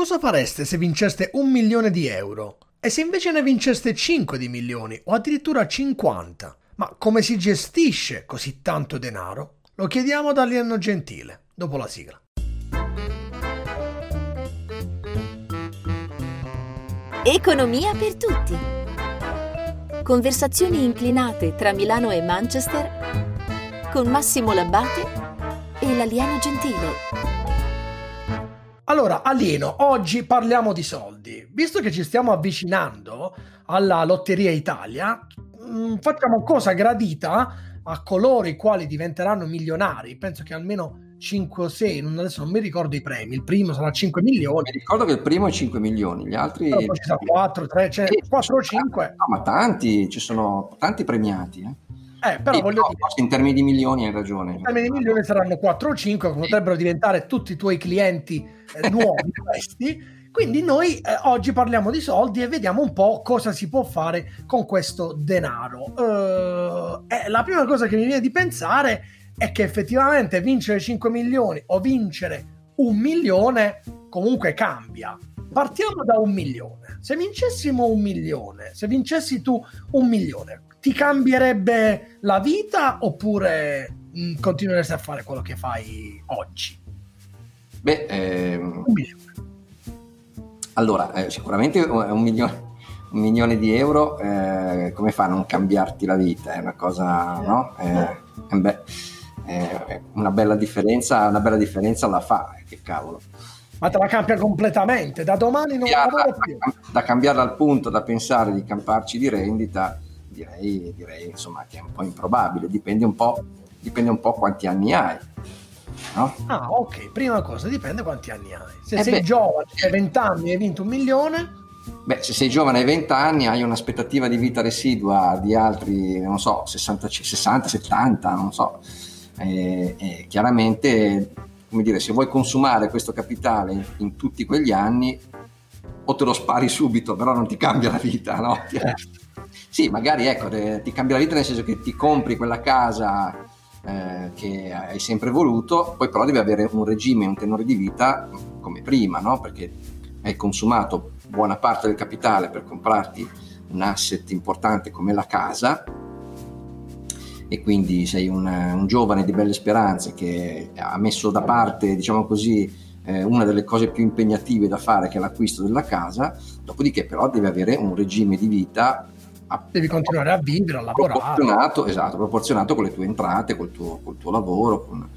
Cosa fareste se vinceste un milione di euro? E se invece ne vinceste 5 di milioni o addirittura 50? Ma come si gestisce così tanto denaro? Lo chiediamo ad Alieno Gentile, dopo la sigla. Economia per tutti. Conversazioni inclinate tra Milano e Manchester con Massimo Labbate e l'alieno gentile. Allora, alieno, oggi parliamo di soldi. Visto che ci stiamo avvicinando alla Lotteria Italia, mm, facciamo cosa gradita a coloro i quali diventeranno milionari. Penso che almeno 5 o 6, adesso non mi ricordo i premi, il primo sarà 5 milioni. Mi ricordo che il primo è 5 milioni, gli altri... Però poi ci sono 4, 3, cioè 4 o 5. No, ma tanti, ci sono tanti premiati. Eh. Eh, però sì, voglio no, dire, in termini di milioni hai ragione. In termini di milioni saranno 4 o 5, potrebbero diventare tutti i tuoi clienti eh, nuovi questi. Quindi noi eh, oggi parliamo di soldi e vediamo un po' cosa si può fare con questo denaro. Uh, la prima cosa che mi viene di pensare è che effettivamente vincere 5 milioni o vincere un milione comunque cambia. Partiamo da un milione. Se vincessimo un milione, se vincessi tu un milione, ti cambierebbe la vita oppure mh, mm, continueresti a fare quello che fai oggi? Beh, ehm... Allora, eh, sicuramente un milione, un milione di euro, eh, come fa a non cambiarti la vita? È una cosa, no? Eh, beh, eh, una bella differenza, una bella differenza la fa, eh, che cavolo. Ma te la cambia completamente, da domani non la lavoro più. Da cambiare al punto da pensare di camparci di rendita, direi, direi insomma che è un po' improbabile, dipende un po', dipende un po' quanti anni hai. No? Ah, ok, prima cosa, dipende quanti anni hai. Se eh sei beh, giovane, hai 20 anni e hai vinto un milione, Beh, se sei giovane hai 20 anni, hai un'aspettativa di vita residua di altri, non so, 60, 60 70, non so e, e chiaramente, come dire, se vuoi consumare questo capitale in, in, tutti quegli anni, o te lo spari subito, però non ti cambia la vita, no? Certo. Sì, magari ecco, ti cambia la vita nel senso che ti compri quella casa eh, che hai sempre voluto, poi però devi avere un regime, un tenore di vita come prima, no? Perché hai consumato buona parte del capitale per comprarti un asset importante come la casa e quindi sei un, un, giovane di belle speranze che ha messo da parte, diciamo così, eh, una delle cose più impegnative da fare che è l'acquisto della casa, dopodiché però devi avere un regime di vita devi continuare a vivere, a lavorare. Proporzionato, esatto, proporzionato con le tue entrate, col tuo, col tuo lavoro. Con,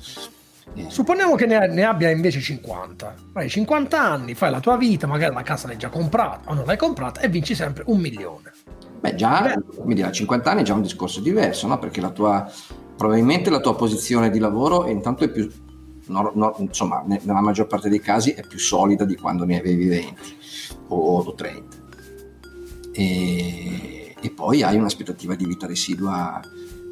eh. Supponiamo che ne, ne, abbia invece 50. Hai 50 anni, fai la tua vita, magari la casa l'hai già comprata o non l'hai comprata e vinci sempre un milione. Beh, già, come dire, a 50 anni è già un discorso diverso, no? Perché la tua, probabilmente la tua posizione di lavoro è intanto è più, no, no, insomma, nella maggior parte dei casi è più solida di quando ne avevi 20 o, o 30. E, e, poi hai un'aspettativa di vita residua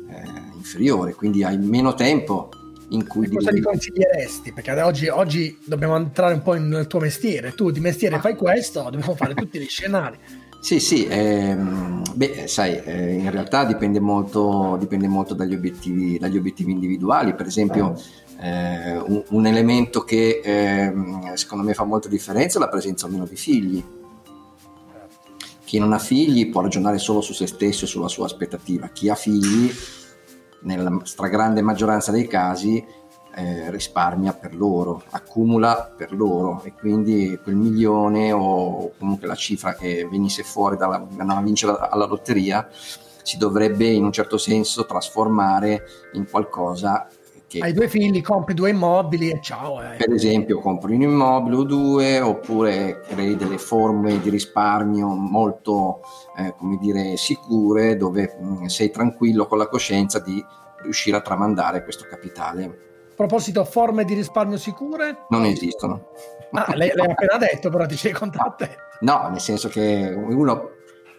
eh, inferiore, quindi hai meno tempo in cui... E cosa gli consiglieresti? Perché oggi, oggi, dobbiamo entrare un po' nel tuo mestiere, tu di mestiere ah. fai questo, dobbiamo fare tutti gli scenari. Sì, sì, ehm, beh, sai, eh, in realtà dipende molto, dipende molto dagli, obiettivi, dagli, obiettivi, individuali. Per esempio, eh, un, un, elemento che eh, secondo me fa molta differenza è la presenza o meno di figli. Chi non ha figli può ragionare solo su se stesso e sulla sua aspettativa. Chi ha figli, nella stragrande maggioranza dei casi, eh, risparmia per loro, accumula per loro e quindi quel milione o comunque la cifra che venisse fuori dalla, dalla vincere alla lotteria si dovrebbe in un certo senso trasformare in qualcosa che... Hai due figli, compri due immobili e ciao. Eh. Per esempio compri un immobile o due oppure crei delle forme di risparmio molto, eh, come dire, sicure dove mh, mm, sei tranquillo con la coscienza di riuscire a tramandare questo capitale proposito, forme di risparmio sicure? Non esistono. Ah, lei, l'hai appena detto, però ti sei contatto. No, nel senso che uno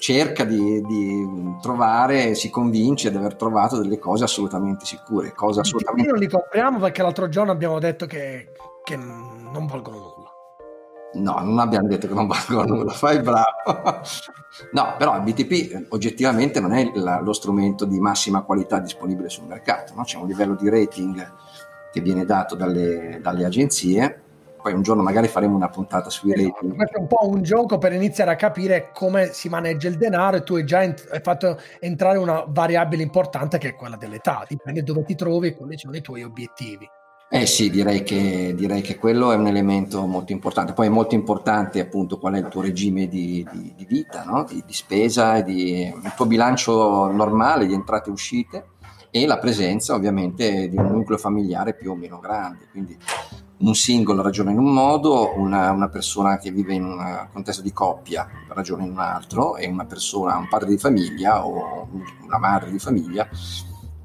cerca di, di, trovare, si convince di aver trovato delle cose assolutamente sicure. Cose assolutamente... non li compriamo perché l'altro giorno abbiamo detto che, che non valgono nulla. No, non abbiamo detto che non valgono nulla, fai bravo. No, però il BTP oggettivamente non è la, lo strumento di massima qualità disponibile sul mercato, no? c'è un livello di rating che viene dato dalle, dalle agenzie poi un giorno magari faremo una puntata sui esatto. rating. Questo è un po' un gioco per iniziare a capire come si maneggia il denaro e tu hai già ent- hai fatto entrare una variabile importante che è quella dell'età, dipende dove ti trovi e quali sono i tuoi obiettivi. Eh sì, direi che, direi che, quello è un elemento molto importante. Poi è molto importante appunto qual è il tuo regime di, di, di vita, no? di, di, spesa, di, il tuo bilancio normale di entrate e uscite e la presenza ovviamente di un nucleo familiare più o meno grande. Quindi un singolo ragiona in un modo, una, una persona che vive in un contesto di coppia ragiona in un altro e una persona, un padre di famiglia o una madre di famiglia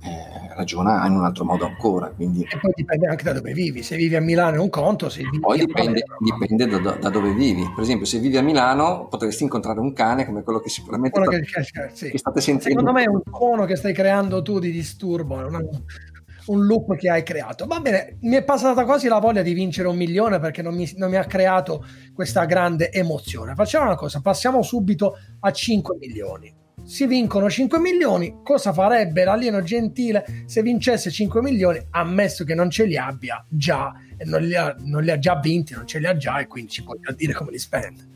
eh, ragiona in un altro modo ancora. Quindi... E poi dipende anche da dove vivi, se vivi a Milano è un conto, se vivi poi dipende, dipende da, da, dove vivi. Per esempio, se vivi a Milano potresti incontrare un cane come quello che sicuramente quello sta, che, sì. che state sentendo. Secondo me è un suono che stai creando tu di disturbo, una, un loop che hai creato. Va bene, mi è passata quasi la voglia di vincere un milione perché non mi, non mi ha creato questa grande emozione. Facciamo una cosa, passiamo subito a 5 milioni si vincono 5 milioni, cosa farebbe l'alieno gentile se vincesse 5 milioni, ammesso che non ce li abbia già, e non li ha, non li ha già vinti, non ce li ha già e quindi ci può dire come li spende.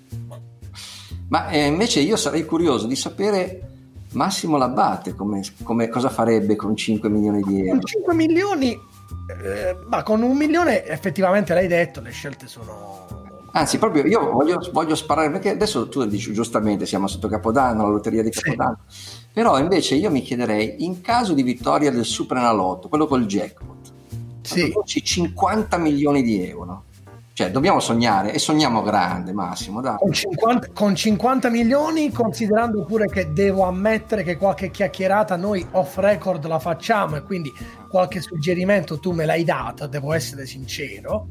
Ma eh, invece io sarei curioso di sapere Massimo Labbate come, come, cosa farebbe con 5 milioni di euro. Con 5 milioni, eh, ma con un milione effettivamente l'hai detto, le scelte sono Anzi, proprio io voglio, voglio, sparare, perché adesso tu dici giustamente, siamo sotto Capodanno, la lotteria di Capodanno, sì. però invece io mi chiederei, in caso di vittoria del Super Enalotto, quello col jackpot, sì. 50 milioni di euro, cioè dobbiamo sognare e sogniamo grande Massimo. Con 50, con 50 milioni, considerando pure che devo ammettere che qualche chiacchierata noi off record la facciamo e quindi qualche suggerimento tu me l'hai dato, devo essere sincero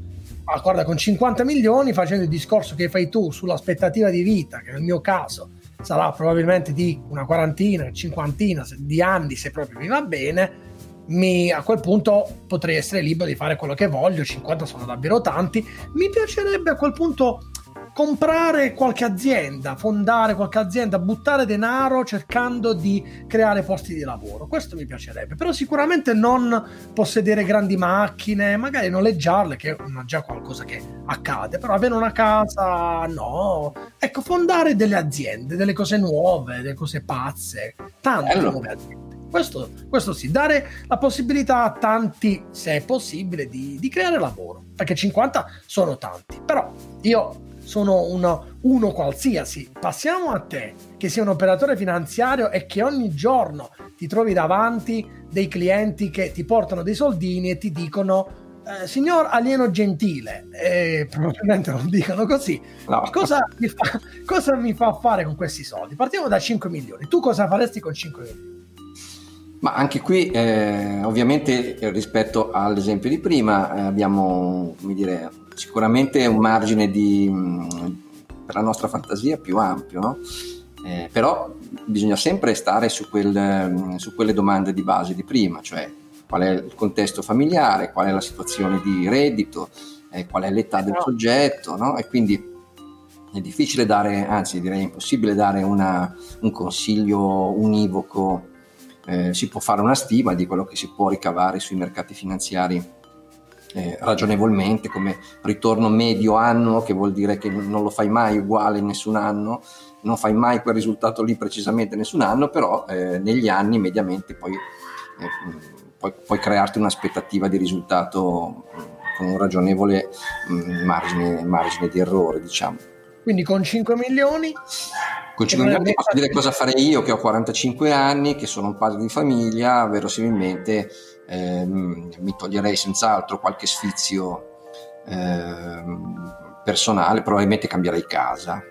ma guarda, con 50 milioni, facendo il discorso che fai tu sull'aspettativa di vita, che nel mio caso sarà probabilmente di una quarantina, cinquantina di anni, se proprio mi va bene, mi, a quel punto potrei essere libero di fare quello che voglio, 50 sono davvero tanti, mi piacerebbe a quel punto comprare qualche azienda, fondare qualche azienda, buttare denaro cercando di creare posti di lavoro. Questo mi piacerebbe, però sicuramente non possedere grandi macchine, magari noleggiarle, che è già qualcosa che accade, però avere una casa, no. Ecco, fondare delle aziende, delle cose nuove, delle cose pazze, tante Bello. nuove aziende. Questo, questo, sì, dare la possibilità a tanti, se è possibile, di, di creare lavoro, perché 50 sono tanti, però io sono uno, uno qualsiasi. Passiamo a te, che sei un operatore finanziario e che ogni giorno ti trovi davanti dei clienti che ti portano dei soldini e ti dicono eh, signor alieno gentile, e probabilmente non dicono così, no. cosa, mi fa, cosa mi fa fare con questi soldi? Partiamo da 5 milioni. Tu cosa faresti con 5 milioni? Ma anche qui, eh, ovviamente, rispetto all'esempio di prima, eh, abbiamo, dire, sicuramente un margine di, mm, per la nostra fantasia più ampio, no? eh, però bisogna sempre stare su, quel, mm, su, quelle domande di base di prima, cioè qual è il contesto familiare, qual è la situazione di reddito, eh, qual è l'età del soggetto, no? e quindi è difficile dare, anzi direi impossibile dare una, un consiglio univoco, eh, si può fare una stima di quello che si può ricavare sui mercati finanziari eh, ragionevolmente come ritorno medio anno, che vuol dire che non lo fai mai uguale in nessun anno, non fai mai quel risultato lì precisamente nessun anno, però eh, negli anni mediamente poi, eh, puoi, puoi, crearti un'aspettativa di risultato mm, con un ragionevole mm, margine, margine di errore, diciamo. Quindi con 5 milioni. Con 5 milioni posso dire cosa farei io che ho 45 anni, che sono un padre di famiglia, verosimilmente eh, mi toglierei senz'altro qualche sfizio eh, personale, probabilmente cambierei casa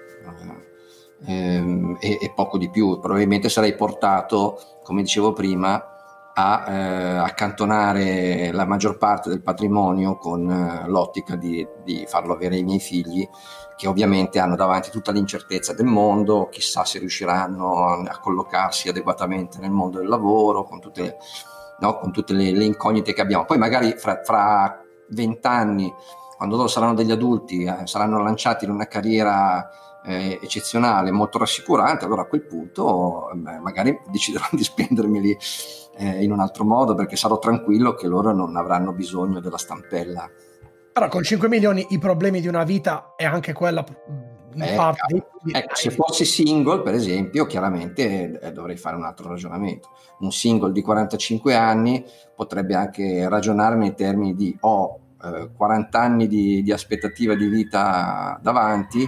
eh, e, e, poco di più, probabilmente sarei portato, come dicevo prima, a eh, accantonare la maggior parte del patrimonio con eh, l'ottica di, di farlo avere ai miei figli che ovviamente hanno davanti tutta l'incertezza del mondo, chissà se riusciranno a collocarsi adeguatamente nel mondo del lavoro, con tutte no? con tutte le, le, incognite che abbiamo. Poi magari fra vent'anni, quando loro saranno degli adulti, eh, saranno lanciati in una carriera eh, eccezionale, molto rassicurante, allora a quel punto beh, magari deciderò di spendermeli eh, in un altro modo perché sarò tranquillo che loro non avranno bisogno della stampella Però con 5 milioni i problemi di una vita è anche quella in eh, parte dei... ecco, se fossi single, per esempio, chiaramente eh, dovrei fare un altro ragionamento. Un single di 45 anni potrebbe anche ragionare nei termini di ho oh, 40 anni di, di, aspettativa di vita davanti,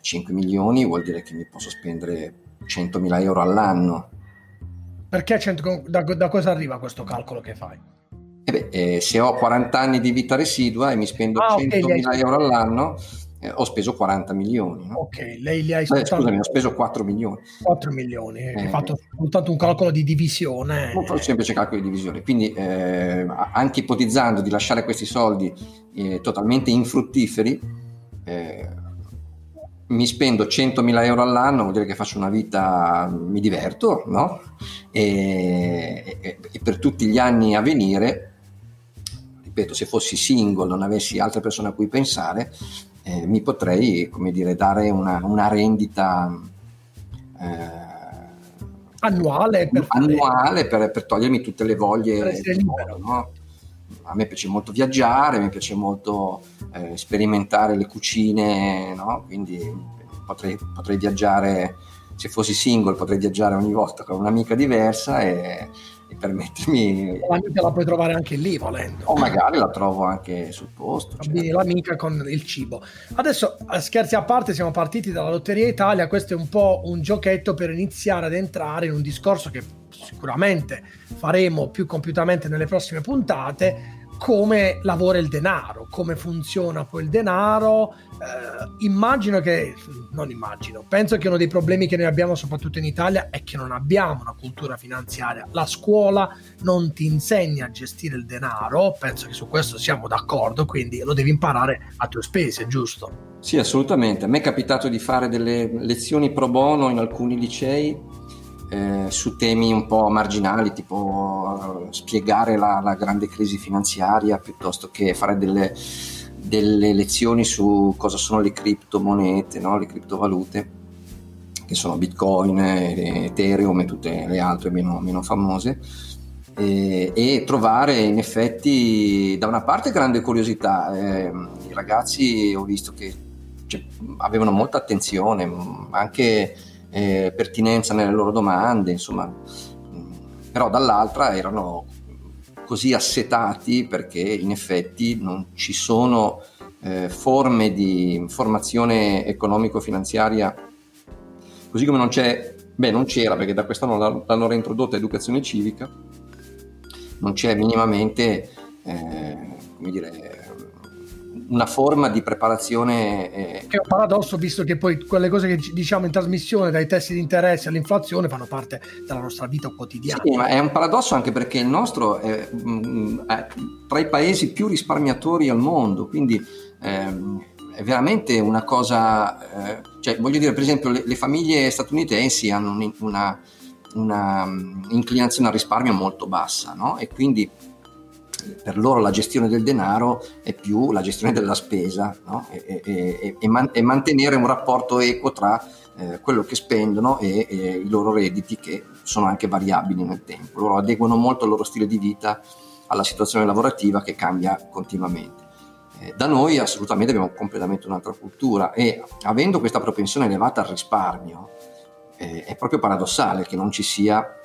5 milioni vuol dire che mi posso spendere 100.000 euro all'anno. Perché 100, da, da cosa arriva questo calcolo che fai? Eh beh, eh, se ho 40 anni di vita residua e mi spendo ah, 100.000 okay, euro all'anno, eh, ho speso 40 milioni. No? Ok, lei li ha Beh, Scusami, ho speso 4 milioni. 4 milioni, eh, hai fatto soltanto un calcolo di divisione. Un semplice calcolo di divisione. Quindi, eh, anche ipotizzando di lasciare questi soldi eh, totalmente infruttiferi, eh, mi spendo 100.000 euro all'anno, vuol dire che faccio una vita, mi diverto, no? E, e, e per tutti gli anni a venire ripeto, se fossi single, non avessi altre persone a cui pensare, eh, mi potrei, come dire, dare una, una rendita eh, annuale, per, annuale per, per, togliermi tutte le voglie. Modo, no? A me piace molto viaggiare, mi piace molto eh, sperimentare le cucine, no? quindi potrei, potrei viaggiare, se fossi single potrei viaggiare ogni volta con un'amica diversa e, permettermi... L'amica la puoi trovare anche lì volendo. O magari la trovo anche sul posto. Certo. L'amica con il cibo. Adesso, scherzi a parte, siamo partiti dalla Lotteria Italia, questo è un po' un giochetto per iniziare ad entrare in un discorso che sicuramente faremo più compiutamente nelle prossime puntate, come lavora il denaro, come funziona poi il denaro. Eh, immagino che, non immagino, penso che uno dei problemi che noi abbiamo soprattutto in Italia è che non abbiamo una cultura finanziaria. La scuola non ti insegna a gestire il denaro, penso che su questo siamo d'accordo, quindi lo devi imparare a tue spese, giusto? Sì, assolutamente. A me è capitato di fare delle lezioni pro bono in alcuni licei eh, su temi un po' marginali, tipo uh, spiegare la, la, grande crisi finanziaria piuttosto che fare delle, delle lezioni su cosa sono le criptomonete, no? le criptovalute, che sono Bitcoin, Ethereum e tutte le altre meno, meno famose. E, e, trovare in effetti da una parte grande curiosità, eh, i ragazzi ho visto che cioè, avevano molta attenzione, anche eh, pertinenza nelle loro domande, insomma, però dall'altra erano così assetati perché in effetti non ci sono eh, forme di formazione economico-finanziaria, così come non c'è, beh non c'era perché da quest'anno l'hanno reintrodotta educazione civica, non c'è minimamente, eh, come dire, una forma di preparazione. Eh... Che è un paradosso, visto che poi quelle cose che diciamo in trasmissione, dai tassi di interesse all'inflazione, fanno parte della nostra vita quotidiana. Sì, ma è un paradosso anche perché il nostro è, mm, è tra i paesi più risparmiatori al mondo, quindi ehm, è veramente una cosa. Eh, cioè, voglio dire, per esempio, le, le famiglie statunitensi hanno una, una, una mm, inclinazione al risparmio molto bassa, no? E quindi per loro la gestione del denaro è più la gestione della spesa no? e, e, e, man- e, mantenere un rapporto equo tra eh, quello che spendono e, i loro redditi che sono anche variabili nel tempo. Loro adeguano molto il loro stile di vita alla situazione lavorativa che cambia continuamente. Eh, da noi assolutamente abbiamo completamente un'altra cultura e avendo questa propensione elevata al risparmio eh, è proprio paradossale che non ci sia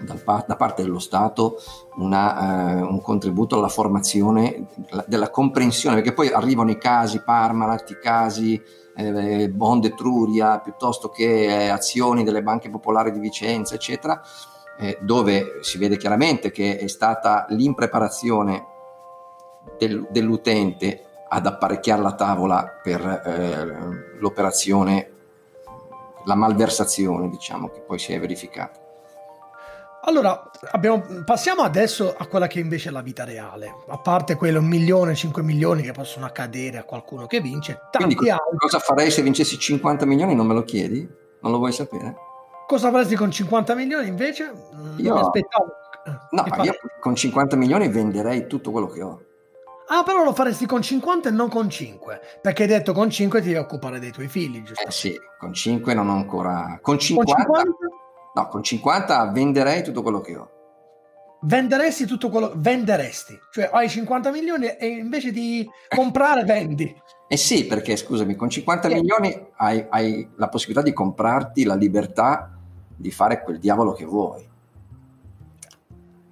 da, da parte dello Stato una, eh, un contributo alla formazione della comprensione, perché poi arrivano i casi Parmalat, i casi eh, Bond Etruria, piuttosto che eh, azioni delle banche popolari di Vicenza, eccetera, eh, dove si vede chiaramente che è stata l'impreparazione del, dell'utente ad apparecchiare la tavola per eh, l'operazione, la malversazione, diciamo, che poi si è verificata. Allora, abbiamo, passiamo adesso a quella che invece è la vita reale. A parte quelle un milione, 5 milioni che possono accadere a qualcuno che vince, tanti Quindi, altri. Cosa farei se vincessi 50 milioni? Non me lo chiedi? Non lo vuoi sapere? Cosa faresti con 50 milioni invece? Mm, io... mi aspettavo. No, io con 50 milioni venderei tutto quello che ho. Ah, però lo faresti con 50 e non con 5. Perché hai detto con 5 ti devi occupare dei tuoi figli, giusto? Eh sì, con 5 non ho ancora. Con 50. Con 50? No, con 50 venderei tutto quello che ho. venderesti tutto quello venderesti, cioè hai 50 milioni e invece di comprare vendi. Eh sì, perché scusami, con 50 sì. milioni hai, hai, la possibilità di comprarti la libertà di fare quel diavolo che vuoi.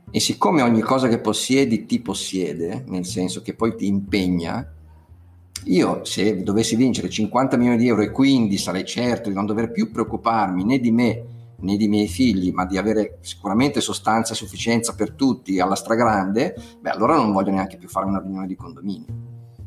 E siccome ogni cosa che possiedi ti possiede, nel senso che poi ti impegna, io se dovessi vincere 50 milioni di euro e quindi sarei certo di non dover più preoccuparmi né di me né di miei figli, ma di avere sicuramente sostanza e sufficienza per tutti alla stragrande, beh allora non voglio neanche più fare una riunione di condominio,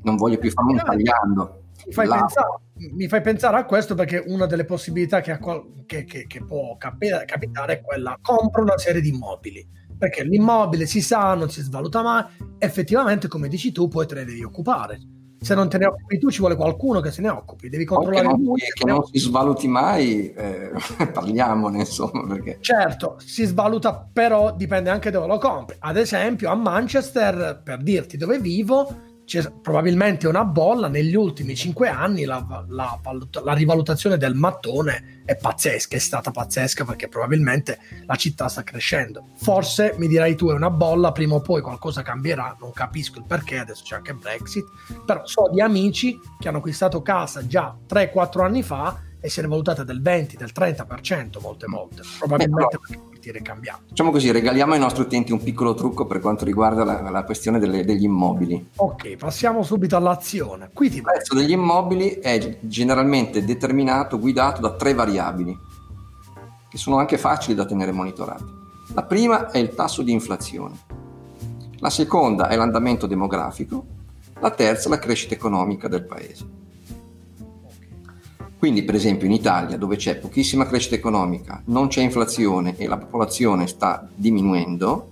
non voglio più fare un tagliando. Mi fai, pensare, mi fai, pensare, a questo perché una delle possibilità che, che, che, che può capitare è quella, compro una serie di immobili, perché l'immobile si sa, non si svaluta mai, effettivamente come dici tu poi te ne devi occupare se non te ne occupi tu ci vuole qualcuno che se ne occupi devi controllare che non, lui, che non si svaluti mai eh, parliamone insomma perché... certo si svaluta però dipende anche dove lo compri. Ad esempio a Manchester per dirti dove vivo c'è probabilmente una bolla negli ultimi cinque anni la, la, la, rivalutazione del mattone è pazzesca, è stata pazzesca perché probabilmente la città sta crescendo. Forse mi dirai tu è una bolla, prima o poi qualcosa cambierà, non capisco il perché, adesso c'è anche Brexit, però so di amici che hanno acquistato casa già 3-4 anni fa e si è rivalutata del 20, del 30% molte volte, probabilmente perché il quartiere cambiato. Facciamo così, regaliamo ai nostri utenti un piccolo trucco per quanto riguarda la, la questione delle, degli immobili. Ok, passiamo subito all'azione. Qui il prezzo degli immobili è generalmente determinato, guidato da tre variabili, che sono anche facili da tenere monitorati. La prima è il tasso di inflazione, la seconda è l'andamento demografico, la terza è la crescita economica del paese. Quindi, per esempio, in Italia, dove c'è pochissima crescita economica, non c'è inflazione e la popolazione sta diminuendo,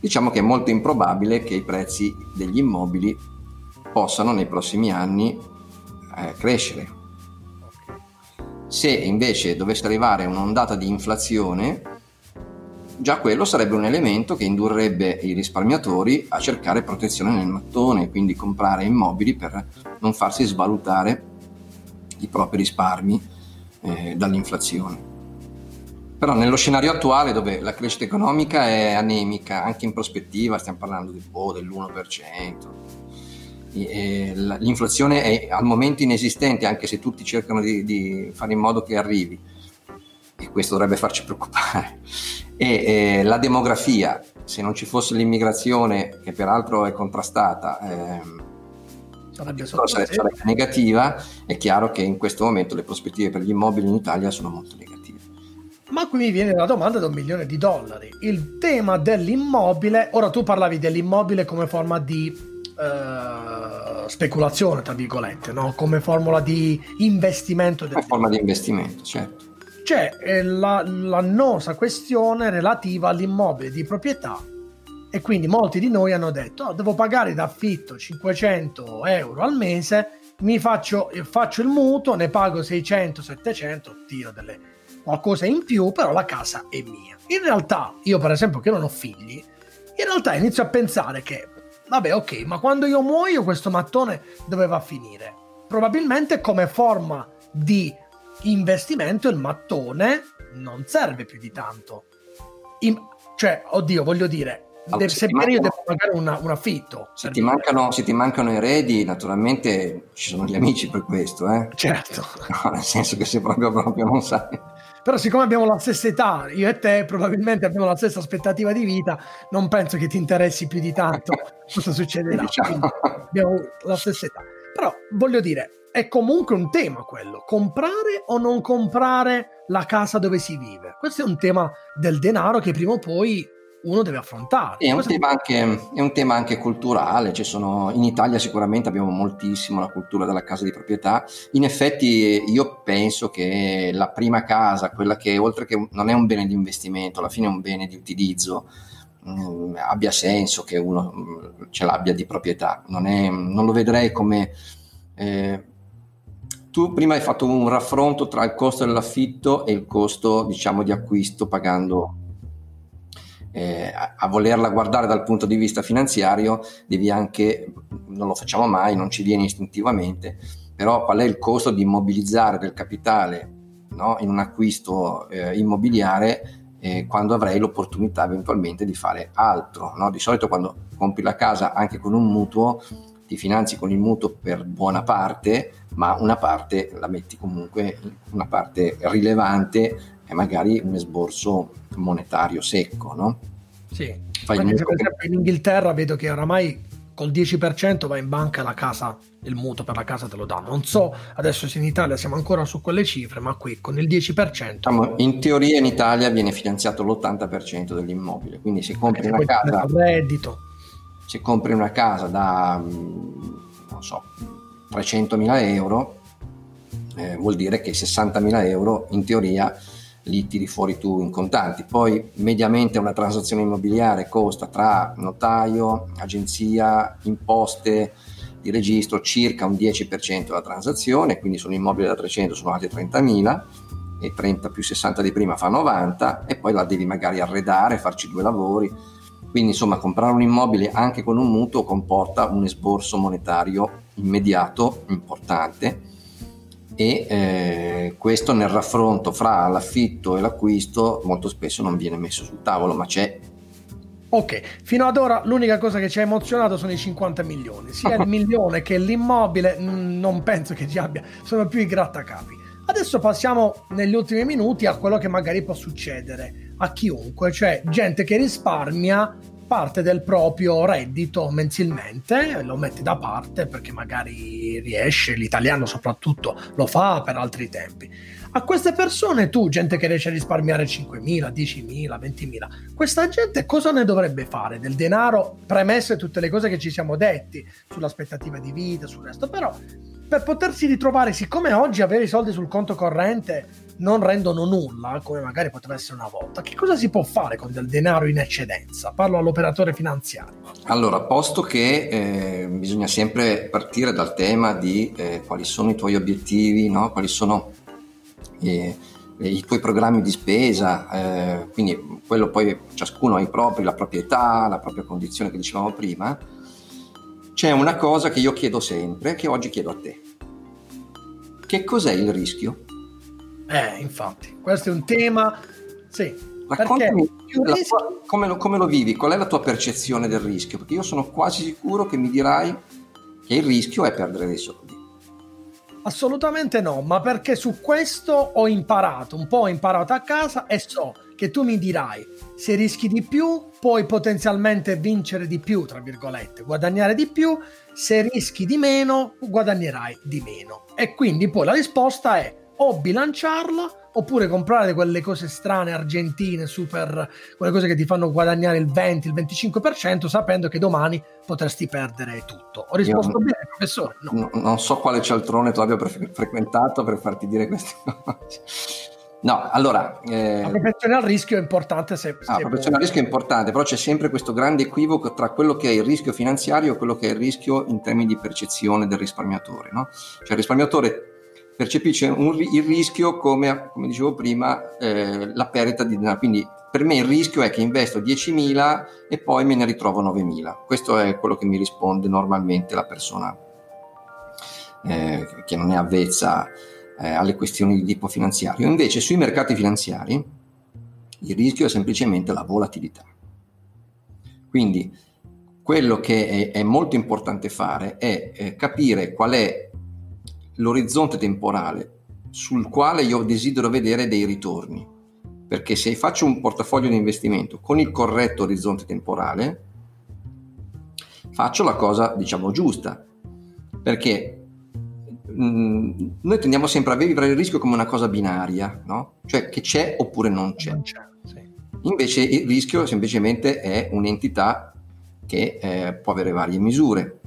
diciamo che è molto improbabile che i prezzi degli immobili possano nei prossimi anni eh, crescere. Se invece dovesse arrivare un'ondata di inflazione, già quello sarebbe un elemento che indurrebbe i risparmiatori a cercare protezione nel mattone, quindi comprare immobili per non farsi svalutare i propri risparmi eh, dall'inflazione. Però nello scenario attuale dove la crescita economica è anemica, anche in prospettiva stiamo parlando di, oh, dell'1%, e l'inflazione è al momento inesistente anche se tutti cercano di, di fare in modo che arrivi e questo dovrebbe farci preoccupare. E eh, la demografia, se non ci fosse l'immigrazione, che peraltro è contrastata, eh, sarebbe, sarebbe, sarebbe negativa, è chiaro che in questo momento le prospettive per gli immobili in Italia sono molto negative. Ma qui mi viene la domanda da un milione di dollari. Il tema dell'immobile, ora tu parlavi dell'immobile come forma di uh, speculazione, tra virgolette, no? come formula di investimento. Come forma di investimento, certo. C'è eh, la, l'annosa questione relativa all'immobile di proprietà e quindi molti di noi hanno detto oh, devo pagare d'affitto 500 euro al mese mi faccio, faccio il mutuo ne pago 600 700 tiro delle qualcosa in più però la casa è mia. In realtà io per esempio che non ho figli in realtà inizio a pensare che vabbè ok ma quando io muoio questo mattone dove va a finire. Probabilmente come forma di investimento il mattone non serve più di tanto. In, cioè oddio voglio dire allora, se, mancano, io devo pagare una, un affitto. Se ti, mancano, se ti, mancano, eredi, naturalmente ci sono gli amici per questo. Eh? Certo. No, nel senso che se proprio, proprio non sai. Però siccome abbiamo la stessa età, io e te probabilmente abbiamo la stessa aspettativa di vita, non penso che ti interessi più di tanto cosa succederà. diciamo. Abbiamo la stessa età. Però voglio dire, è comunque un tema quello, comprare o non comprare la casa dove si vive. Questo è un tema del denaro che prima o poi uno deve affrontare. È un, anche, è un, tema anche, culturale, sono, in Italia sicuramente abbiamo moltissimo la cultura della casa di proprietà, in effetti io penso che la prima casa, quella che oltre che non è un bene di investimento, alla fine è un bene di utilizzo, mh, mm, abbia senso che uno mh, mm, ce l'abbia di proprietà, non, è, non lo vedrei come... Eh, tu prima hai fatto un raffronto tra il costo dell'affitto e il costo diciamo di acquisto pagando eh, a, volerla guardare dal punto di vista finanziario devi anche, non lo facciamo mai, non ci viene istintivamente, però qual è il costo di immobilizzare del capitale no? in un acquisto eh, immobiliare eh, quando avrai l'opportunità eventualmente di fare altro. No? Di solito quando compri la casa anche con un mutuo ti finanzi con il mutuo per buona parte, ma una parte la metti comunque, una parte rilevante e magari un esborso monetario secco. No? Sì, Fai esempio in Inghilterra vedo che oramai col 10% va in banca la casa, il mutuo per la casa te lo danno. Non so adesso se in Italia siamo ancora su quelle cifre, ma qui con il 10%... Diciamo, in teoria in Italia viene finanziato l'80% dell'immobile, quindi se compri una casa... Reddito. Se compri una casa da, non so, 300.000 euro, eh, vuol dire che 60.000 euro in teoria li tiri fuori tu in contanti. Poi mediamente una transazione immobiliare costa tra notaio, agenzia, imposte di registro circa un 10% della transazione, quindi su un immobile da 300 sono altri 30.000 e 30 più 60 di prima fa 90 e poi la devi magari arredare, farci due lavori. Quindi insomma comprare un immobile anche con un mutuo comporta un esborso monetario immediato importante e eh, questo nel raffronto fra l'affitto e l'acquisto molto spesso non viene messo sul tavolo, ma c'è. Ok, fino ad ora l'unica cosa che ci ha emozionato sono i 50 milioni, sia il milione che l'immobile, non penso che ci abbia, sono più i grattacapi. Adesso passiamo negli ultimi minuti a quello che magari può succedere a chiunque, cioè gente che risparmia parte del proprio reddito mensilmente, lo mette da parte perché magari riesce, l'italiano soprattutto lo fa per altri tempi. A queste persone tu, gente che riesce a risparmiare 5.000, 10.000, 20.000, questa gente cosa ne dovrebbe fare del denaro, premesse tutte le cose che ci siamo detti sull'aspettativa di vita, sul resto, però per potersi ritrovare, siccome oggi avere i soldi sul conto corrente non rendono nulla, come magari poteva essere una volta, che cosa si può fare con del denaro in eccedenza? Parlo all'operatore finanziario. Allora, posto che eh, bisogna sempre partire dal tema di eh, quali sono i tuoi obiettivi, no? quali sono eh, i tuoi programmi di spesa, eh, quindi quello poi ciascuno ha i propri, la propria età, la propria condizione che dicevamo prima, c'è una cosa che io chiedo sempre, che oggi chiedo a te. Che cos'è il rischio? Eh, infatti, questo è un tema. Sì. Raccontami tua, come, lo, come, lo, vivi, qual è la tua percezione del rischio? Perché io sono quasi sicuro che mi dirai che il rischio è perdere dei soldi. Assolutamente no, ma perché su questo ho imparato, un po' ho imparato a casa e so che tu mi dirai se rischi di più puoi potenzialmente vincere di più, tra virgolette, guadagnare di più, se rischi di meno guadagnerai di meno. E quindi poi la risposta è o bilanciarla oppure comprare quelle cose strane argentine, super, quelle cose che ti fanno guadagnare il 20, il 25% sapendo che domani potresti perdere tutto. Ho risposto Io bene, professore? No. non so quale cialtrone tu abbia pre- frequentato per farti dire queste cose. No, allora... Eh, la propensione al rischio è importante se... Ah, la propensione al rischio è importante, però c'è sempre questo grande equivoco tra quello che è il rischio finanziario e quello che è il rischio in termini di percezione del risparmiatore. No? Cioè il risparmiatore percepisce un, il rischio come, come dicevo prima, eh, la perdita di denaro. Quindi per me il rischio è che investo 10.000 e poi me ne ritrovo 9.000. Questo è quello che mi risponde normalmente la persona eh, che non è avvezza eh, alle questioni di tipo finanziario. Invece sui mercati finanziari il rischio è semplicemente la volatilità. Quindi quello che è, è molto importante fare è eh, capire qual è l'orizzonte temporale sul quale io desidero vedere dei ritorni. Perché se faccio un portafoglio di investimento con il corretto orizzonte temporale, faccio la cosa, diciamo, giusta. Perché mh, mm, noi tendiamo sempre a vivere il rischio come una cosa binaria, no? Cioè che c'è oppure non c'è. Non c'è sì. Invece il rischio semplicemente è un'entità che eh, può avere varie misure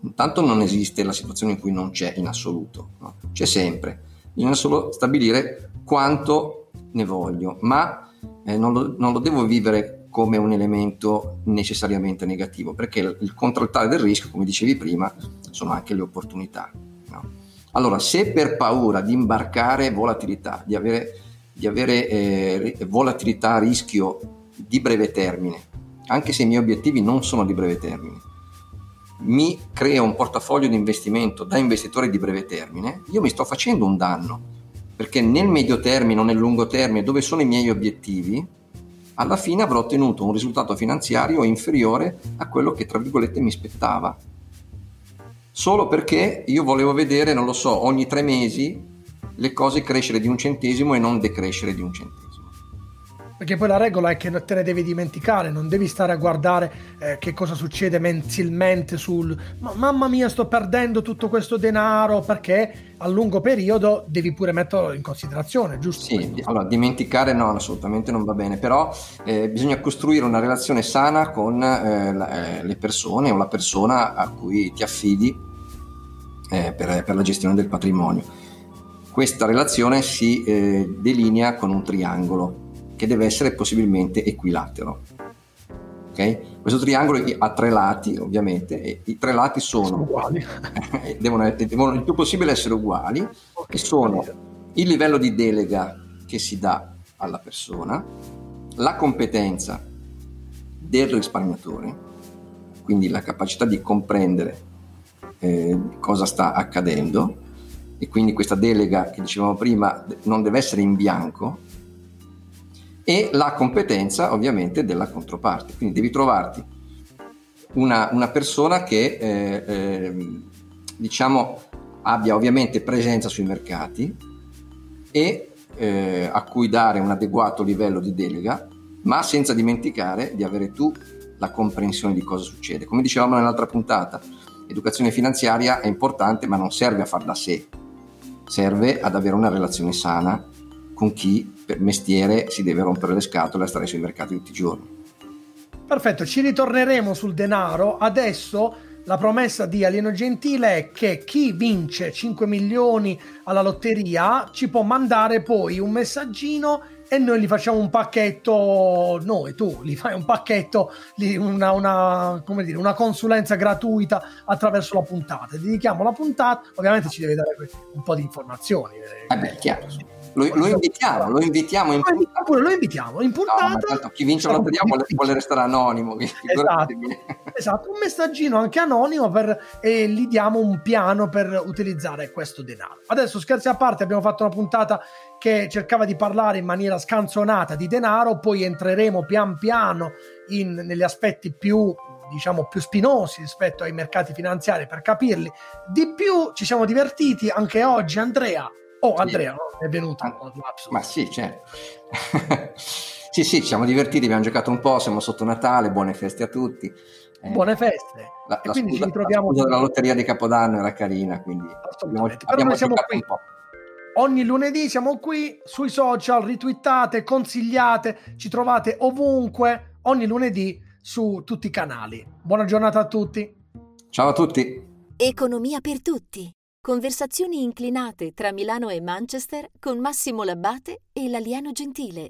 Intanto non esiste la situazione in cui non c'è in assoluto, no? c'è sempre. Bisogna solo stabilire quanto ne voglio, ma eh, non, lo, non, lo, devo vivere come un elemento necessariamente negativo, perché il, contraltare del rischio, come dicevi prima, sono anche le opportunità. No? Allora, se per paura di imbarcare volatilità, di avere, di avere eh, volatilità a rischio di breve termine, anche se i miei obiettivi non sono di breve termine, mi crea un portafoglio di investimento da investitore di breve termine, io mi sto facendo un danno, perché nel medio termine o nel lungo termine, dove sono i miei obiettivi, alla fine avrò ottenuto un risultato finanziario inferiore a quello che, tra virgolette, mi spettava. Solo perché io volevo vedere, non lo so, ogni tre mesi le cose crescere di un centesimo e non decrescere di un centesimo. Perché poi la regola è che te ne devi dimenticare, non devi stare a guardare eh, che cosa succede mensilmente sul ma, mamma mia sto perdendo tutto questo denaro perché a lungo periodo devi pure metterlo in considerazione, giusto? Sì, questo? allora dimenticare no, assolutamente non va bene, però eh, bisogna costruire una relazione sana con eh, la, eh, le persone o la persona a cui ti affidi eh, per, per, la gestione del patrimonio. Questa relazione si eh, delinea con un triangolo che deve essere possibilmente equilatero. Okay? Questo triangolo ha tre lati, ovviamente, e i tre lati sono, sono uguali. devono, devono, il più possibile essere uguali, okay. che sono il livello di delega che si dà alla persona, la competenza del risparmiatore, quindi la capacità di comprendere eh, cosa sta accadendo e quindi questa delega che dicevamo prima non deve essere in bianco, e la competenza ovviamente della controparte. Quindi devi trovarti una, una persona che eh, eh, diciamo abbia ovviamente presenza sui mercati e eh, a cui dare un adeguato livello di delega, ma senza dimenticare di avere tu la comprensione di cosa succede. Come dicevamo nell'altra puntata, l'educazione finanziaria è importante, ma non serve a far da sé, serve ad avere una relazione sana con chi per mestiere si deve rompere le scatole e stare sui mercati tutti i giorni. Perfetto, ci ritorneremo sul denaro. Adesso la promessa di Alieno Gentile è che chi vince 5 milioni alla lotteria ci può mandare poi un messaggino e noi gli facciamo un pacchetto, noi, tu, gli fai un pacchetto, una, una, come dire, una consulenza gratuita attraverso la puntata. Dedichiamo la puntata, ovviamente ci deve dare un po' di informazioni. Eh beh, chiaro lo, lo, invitiamo, lo invitiamo in puntata. Pure lo invitiamo in puntata. No, chi vince la lotteria vuole, vuole, restare anonimo. Esatto. esatto. un messaggino anche anonimo per, e gli diamo un piano per utilizzare questo denaro. Adesso scherzi a parte, abbiamo fatto una puntata che cercava di parlare in maniera scanzonata di denaro, poi entreremo pian piano in, negli aspetti più diciamo più spinosi rispetto ai mercati finanziari per capirli di più ci siamo divertiti anche oggi Andrea Oh, Andrea, sì. è venuto. Ah, ma sì, certo. sì, sì, ci siamo divertiti, abbiamo giocato un po', siamo sotto Natale, buone feste a tutti. Eh, buone feste. La, la, quindi scusa, ci ritroviamo la, la lotteria di Capodanno era carina, quindi abbiamo, abbiamo siamo qui. un po'. Ogni lunedì siamo qui sui social, ritwittate, consigliate, ci trovate ovunque, ogni lunedì su tutti i canali. Buona giornata a tutti. Ciao a tutti. Economia per tutti. Conversazioni inclinate tra Milano e Manchester con Massimo Labbate e l'alieno gentile.